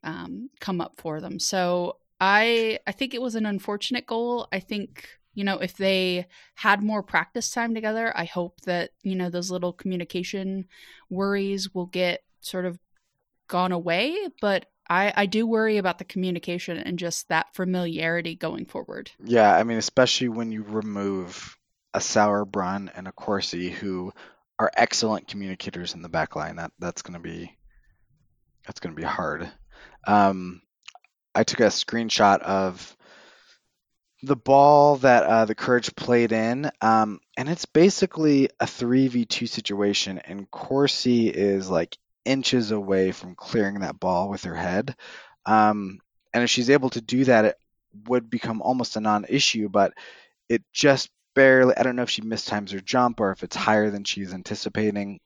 um, come up for them so i i think it was an unfortunate goal i think you know if they had more practice time together i hope that you know those little communication worries will get sort of gone away but I, I do worry about the communication and just that familiarity going forward. Yeah, I mean, especially when you remove a Sauerbrunn and a Corsie who are excellent communicators in the back line. That that's gonna be that's gonna be hard. Um, I took a screenshot of the ball that uh, the Courage played in, um, and it's basically a three v two situation, and Corsie is like inches away from clearing that ball with her head. Um, and if she's able to do that, it would become almost a non-issue. But it just barely. I don't know if she mistimes her jump or if it's higher than she's anticipating.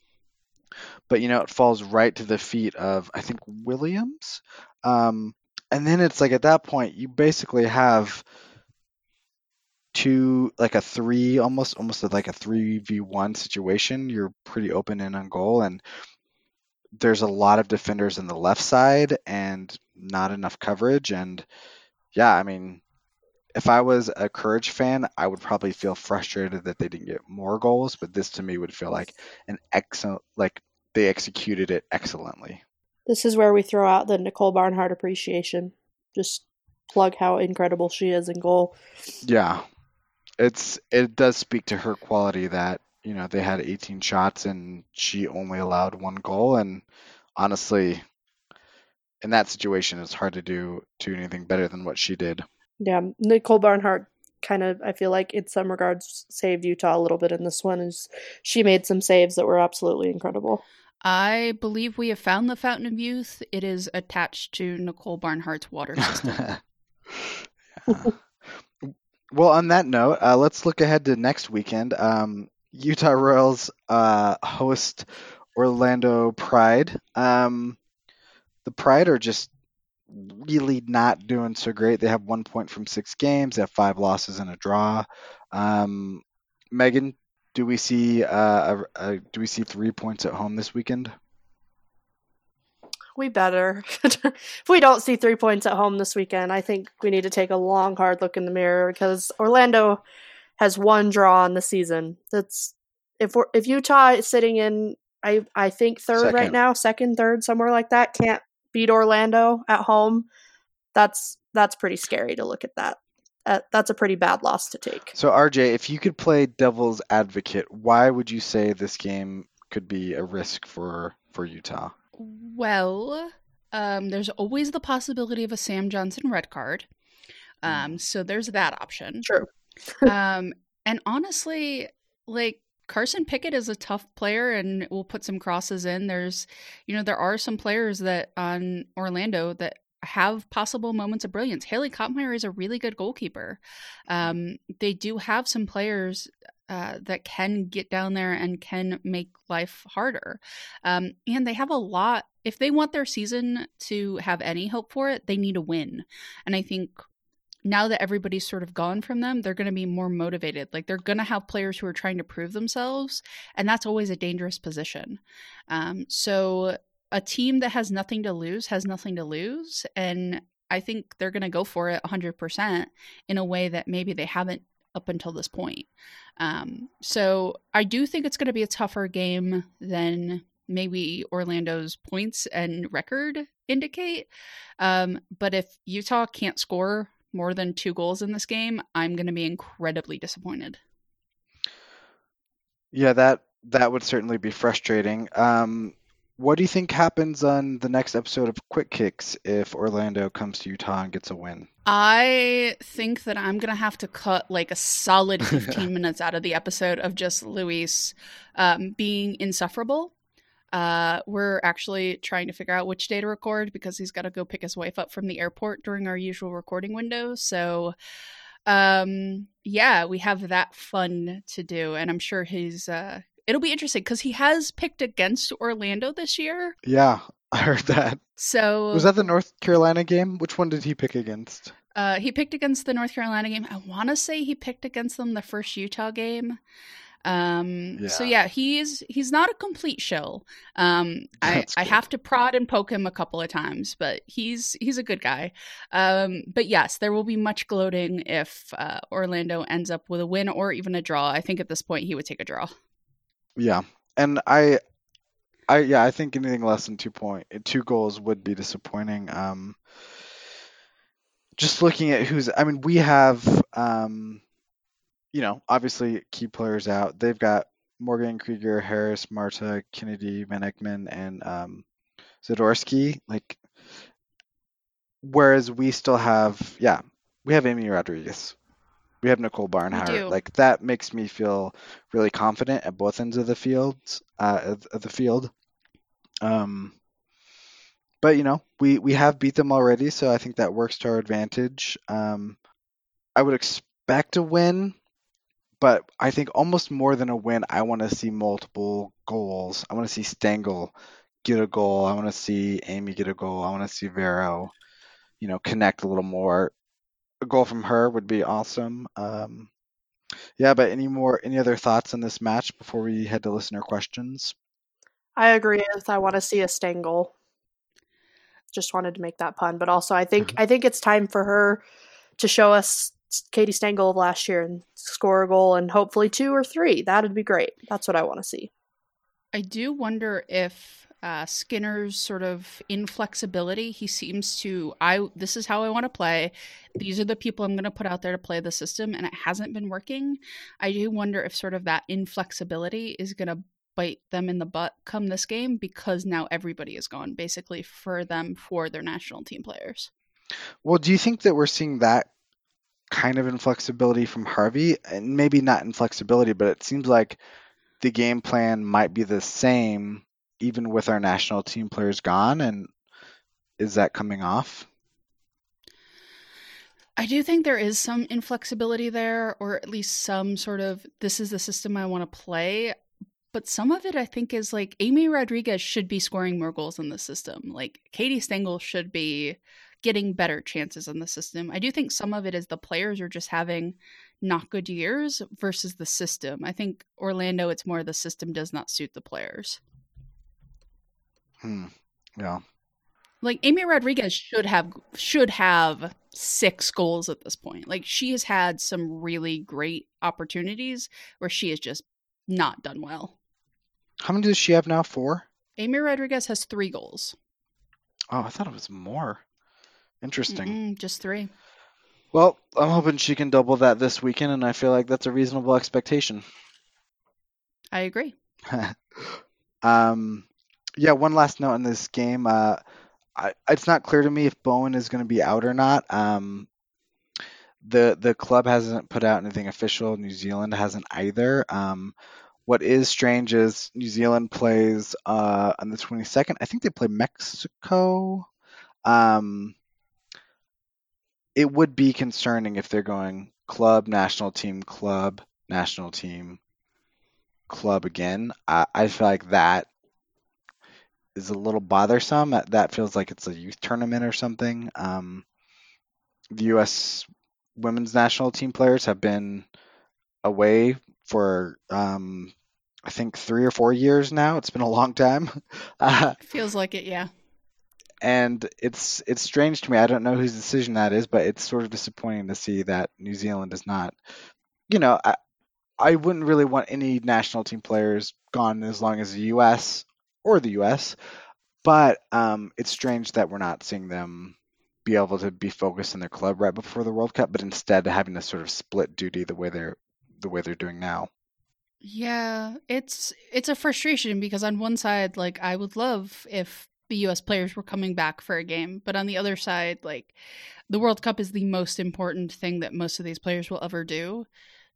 But you know, it falls right to the feet of I think Williams. Um, and then it's like at that point you basically have two like a three almost almost like a three v one situation. You're pretty open in on goal, and there's a lot of defenders in the left side and not enough coverage. And yeah, I mean, if I was a Courage fan, I would probably feel frustrated that they didn't get more goals. But this to me would feel like an excellent, like they executed it excellently. This is where we throw out the Nicole Barnhart appreciation. Just plug how incredible she is in goal. Yeah, it's it does speak to her quality that you know they had 18 shots and she only allowed one goal. And honestly in that situation it's hard to do do anything better than what she did. Yeah. Nicole barnhart kind of i feel like in some regards saved utah a little bit in this one is she made some saves that were absolutely incredible I believe we have found the Fountain of Youth. It is attached to Nicole Barnhart's water system. Well, on that note, uh, let's look ahead to next weekend. Um, Utah Royals uh, host Orlando Pride. Um, the Pride are just really not doing so great. They have one point from six games. They have five losses and a draw. Um, Megan, do we see uh, a, a, do we see three points at home this weekend? We better. if we don't see three points at home this weekend, I think we need to take a long, hard look in the mirror because Orlando has one draw in the season. That's if we're, if Utah is sitting in I I think third second. right now, second, third, somewhere like that, can't beat Orlando at home. That's that's pretty scary to look at that. Uh, that's a pretty bad loss to take. So RJ, if you could play devil's advocate, why would you say this game could be a risk for for Utah? Well, um, there's always the possibility of a Sam Johnson red card. Um, mm. so there's that option. True. um, and honestly, like Carson Pickett is a tough player and will put some crosses in. There's, you know, there are some players that on Orlando that have possible moments of brilliance. Haley Kopmeyer is a really good goalkeeper. Um, they do have some players uh, that can get down there and can make life harder. Um, and they have a lot. If they want their season to have any hope for it, they need a win. And I think now that everybody's sort of gone from them, they're going to be more motivated. Like they're going to have players who are trying to prove themselves, and that's always a dangerous position. Um, so a team that has nothing to lose has nothing to lose, and I think they're going to go for it 100% in a way that maybe they haven't up until this point. Um, so I do think it's going to be a tougher game than maybe Orlando's points and record indicate. Um, but if Utah can't score more than two goals in this game, I'm going to be incredibly disappointed. Yeah, that that would certainly be frustrating. Um, what do you think happens on the next episode of Quick Kicks if Orlando comes to Utah and gets a win? I think that I'm gonna have to cut like a solid 15 minutes out of the episode of just Luis um, being insufferable uh, we're actually trying to figure out which day to record because he's got to go pick his wife up from the airport during our usual recording window. So, um, yeah, we have that fun to do, and I'm sure he's. Uh, it'll be interesting because he has picked against Orlando this year. Yeah, I heard that. So was that the North Carolina game? Which one did he pick against? Uh, he picked against the North Carolina game. I want to say he picked against them the first Utah game. Um, yeah. So yeah, he's he's not a complete shill. Um, I, I have to prod and poke him a couple of times, but he's he's a good guy. Um, but yes, there will be much gloating if uh, Orlando ends up with a win or even a draw. I think at this point he would take a draw. Yeah, and I, I yeah, I think anything less than two point two goals would be disappointing. Um, just looking at who's, I mean, we have um you know, obviously key players out. They've got Morgan Krieger, Harris, Marta, Kennedy, Van Egmond, and um, Zadorsky. Like, whereas we still have, yeah, we have Amy Rodriguez. We have Nicole Barnhart. Like that makes me feel really confident at both ends of the fields, uh, of, of the field. Um, but you know, we we have beat them already, so I think that works to our advantage. Um, I would expect a win, but I think almost more than a win, I want to see multiple goals. I want to see Stengel get a goal. I want to see Amy get a goal. I want to see Vero, you know, connect a little more. A goal from her would be awesome. Um, yeah, but any more, any other thoughts on this match before we head to listener questions? I agree with I want to see a Stengel. Just wanted to make that pun, but also I think Mhm. I think it's time for her to show us Katie Stengel of last year and score a goal and hopefully two or three. That'd be great. That's what I want to see. I do wonder if uh, Skinner's sort of inflexibility. He seems to I this is how I want to play. These are the people I'm going to put out there to play the system, and it hasn't been working. I do wonder if sort of that inflexibility is going to bite them in the butt come this game because now everybody is gone basically for them for their national team players. Well, do you think that we're seeing that kind of inflexibility from Harvey? And maybe not inflexibility, but it seems like the game plan might be the same even with our national team players gone. And is that coming off? I do think there is some inflexibility there, or at least some sort of this is the system I want to play. But some of it, I think, is like Amy Rodriguez should be scoring more goals in the system. Like Katie Stengel should be getting better chances in the system. I do think some of it is the players are just having not good years versus the system. I think Orlando, it's more the system does not suit the players. Hmm. Yeah. Like Amy Rodriguez should have should have six goals at this point. Like she has had some really great opportunities where she has just not done well. How many does she have now? Four? Amy Rodriguez has three goals. Oh, I thought it was more. Interesting. Mm-mm, just three. Well, I'm hoping she can double that this weekend, and I feel like that's a reasonable expectation. I agree. um, yeah, one last note on this game. Uh, I, it's not clear to me if Bowen is going to be out or not. Um, the the club hasn't put out anything official. New Zealand hasn't either. Um, what is strange is New Zealand plays uh, on the 22nd. I think they play Mexico. Um, it would be concerning if they're going club, national team, club, national team, club again. I, I feel like that is a little bothersome. That, that feels like it's a youth tournament or something. Um, the U.S. women's national team players have been away for um, I think three or four years now. It's been a long time. Uh, Feels like it, yeah. and it's it's strange to me. I don't know whose decision that is, but it's sort of disappointing to see that New Zealand is not. You know, I I wouldn't really want any national team players gone as long as the U.S. or the U.S. But um, it's strange that we're not seeing them be able to be focused in their club right before the World Cup, but instead having to sort of split duty the way they're the way they're doing now. Yeah, it's it's a frustration because on one side, like I would love if the US players were coming back for a game, but on the other side, like the World Cup is the most important thing that most of these players will ever do.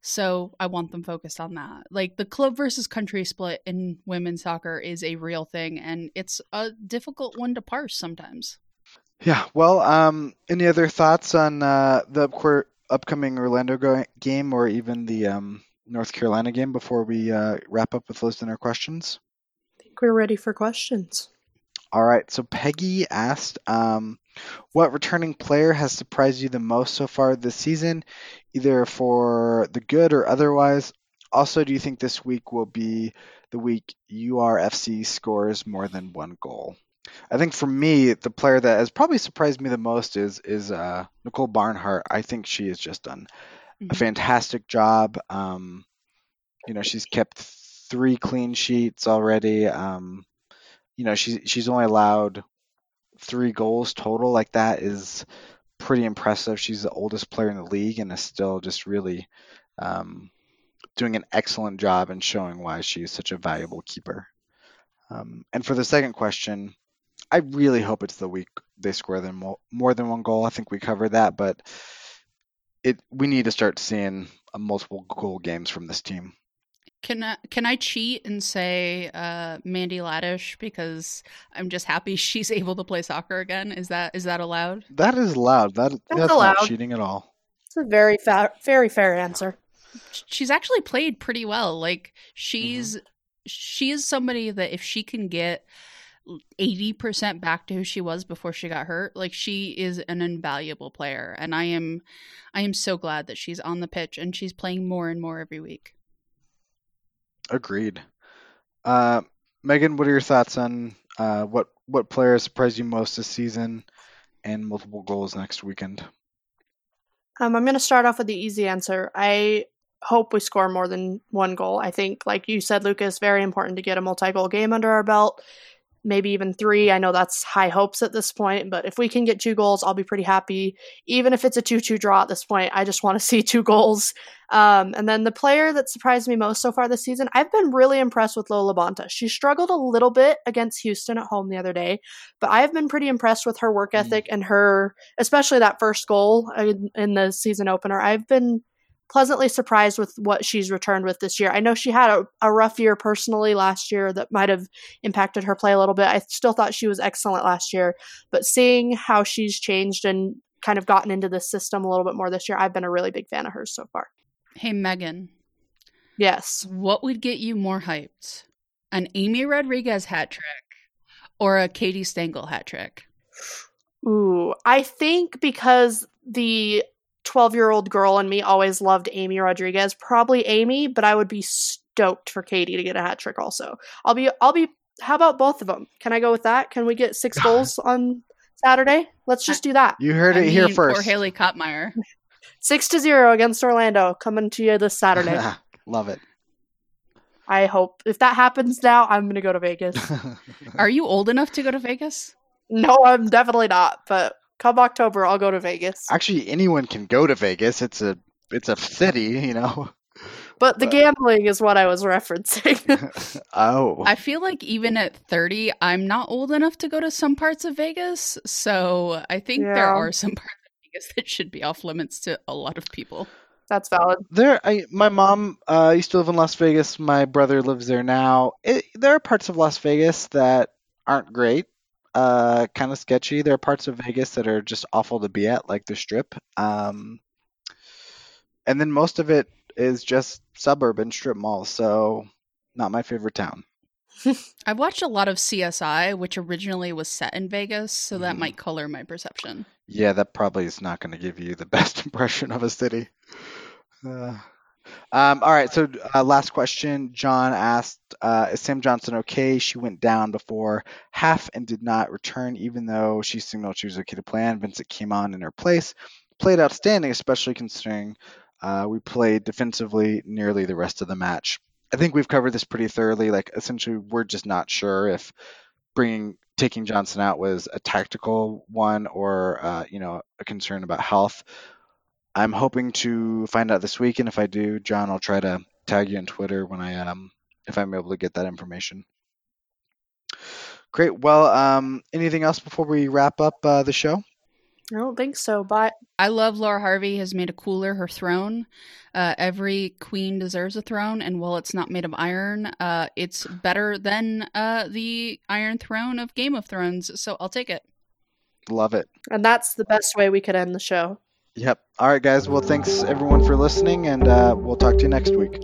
So I want them focused on that. Like the club versus country split in women's soccer is a real thing and it's a difficult one to parse sometimes. Yeah. Well, um, any other thoughts on uh, the upcourt, upcoming Orlando go- game or even the um, North Carolina game before we uh, wrap up with listener questions? I think we're ready for questions. All right. So Peggy asked, um, what returning player has surprised you the most so far this season, either for the good or otherwise? Also, do you think this week will be the week URFC scores more than one goal? I think for me, the player that has probably surprised me the most is is uh, Nicole Barnhart. I think she has just done a Mhm. fantastic job. Um, you know, she's kept three clean sheets already. Um, you know, she's she's only allowed three goals total. Like that is pretty impressive. She's the oldest player in the league and is still just really um, doing an excellent job and showing why she's such a valuable keeper. Um, and for the second question, I really hope it's the week they score them mo- more than one goal. I think we covered that, but it we need to start seeing a multiple goal games from this team. Can I, can I cheat and say uh, Mandy Laddish because I'm just happy she's able to play soccer again? Is that is that allowed? That is loud. That that's, allowed. not cheating at all. It's a very fa- very fair answer. She's actually played pretty well. Like she's she is somebody that if she can get 80% back to who she was before she got hurt like she is an invaluable player and i am i am so glad that she's on the pitch and she's playing more and more every week Agreed. Uh, Megan, what are your thoughts on uh, what what player surprised you most this season and multiple goals next weekend? Um, I'm going to start off with the easy answer. I hope we score more than one goal. I think, like you said, Lucas, very important to get a multi goal game under our belt, maybe even three. I know that's high hopes at this point, but if we can get two goals, I'll be pretty happy. Even if it's a 2 2 draw at this point, I just want to see two goals. Um, and then the player that surprised me most so far this season, I've been really impressed with Lo LaBonta. She struggled a little bit against Houston at home the other day, but I've been pretty impressed with her work ethic and her, especially that first goal in, in the season opener. I've been pleasantly surprised with what she's returned with this year. I know she had a, a rough year personally last year that might have impacted her play a little bit. I still thought she was excellent last year, but seeing how she's changed and kind of gotten into the system a little bit more this year, I've been a really big fan of hers so far. hey megan Yes. what would get you more hyped an amy rodriguez hat trick or a katie stengel hat trick Ooh, I think because the 12 year old girl in me always loved Amy Rodriguez, probably Amy, but I would be stoked for Katie to get a hat trick also. I'll be, I'll be, how about both of them? Can I go with that? Can we get six goals on Saturday? Let's just do that. You heard I it here first. Poor Haley Kopmeyer. Six to zero against Orlando coming to you this Saturday. Love it. I hope if that happens now, I'm going to go to Vegas. Are you old enough to go to Vegas? no, I'm definitely not, but come October, I'll go to Vegas. Actually, anyone can go to Vegas. It's a it's a city, you know. But the but- gambling is what I was referencing. oh, I feel like even at 30, I'm not old enough to go to some parts of Vegas. So I think there are some parts of Vegas that should be off limits to a lot of people. That's valid. there. I my mom uh, used to live in Las Vegas. My brother lives there now. It, there are parts of Las Vegas that aren't great. Uh, kind of sketchy. There are parts of Vegas that are just awful to be at, like the Strip. Um, and then most of it is just suburban strip malls. So, not my favorite town. I've watched a lot of CSI, which originally was set in Vegas, so that Mhm. might color my perception. Yeah, that probably is not going to give you the best impression of a city. Uh, um, all right, so uh, last question. John asked, uh, "Is Sam Johnson okay? She went down before half and did not return, even though she signaled she was okay to play. And Vincent came on in her place, played outstanding, especially considering uh, we played defensively nearly the rest of the match. I think we've covered this pretty thoroughly. Like, essentially, we're just not sure if bringing taking Johnson out was a tactical one or uh, you know a concern about health. I'm hoping to find out this week, and if I do, John, I'll try to tag you on Twitter when I um if I'm able to get that information. Great. Well, um, anything else before we wrap up uh, the show? I don't think so, but I love Laura Harvey has made a cooler her throne. Uh, every queen deserves a throne, and while it's not made of iron, uh, it's better than uh, the Iron Throne of Game of Thrones. So I'll take it. Love it. and that's the best way we could end the show. Yep. All right, guys. Well, thanks everyone for listening, and uh, we'll talk to you next week.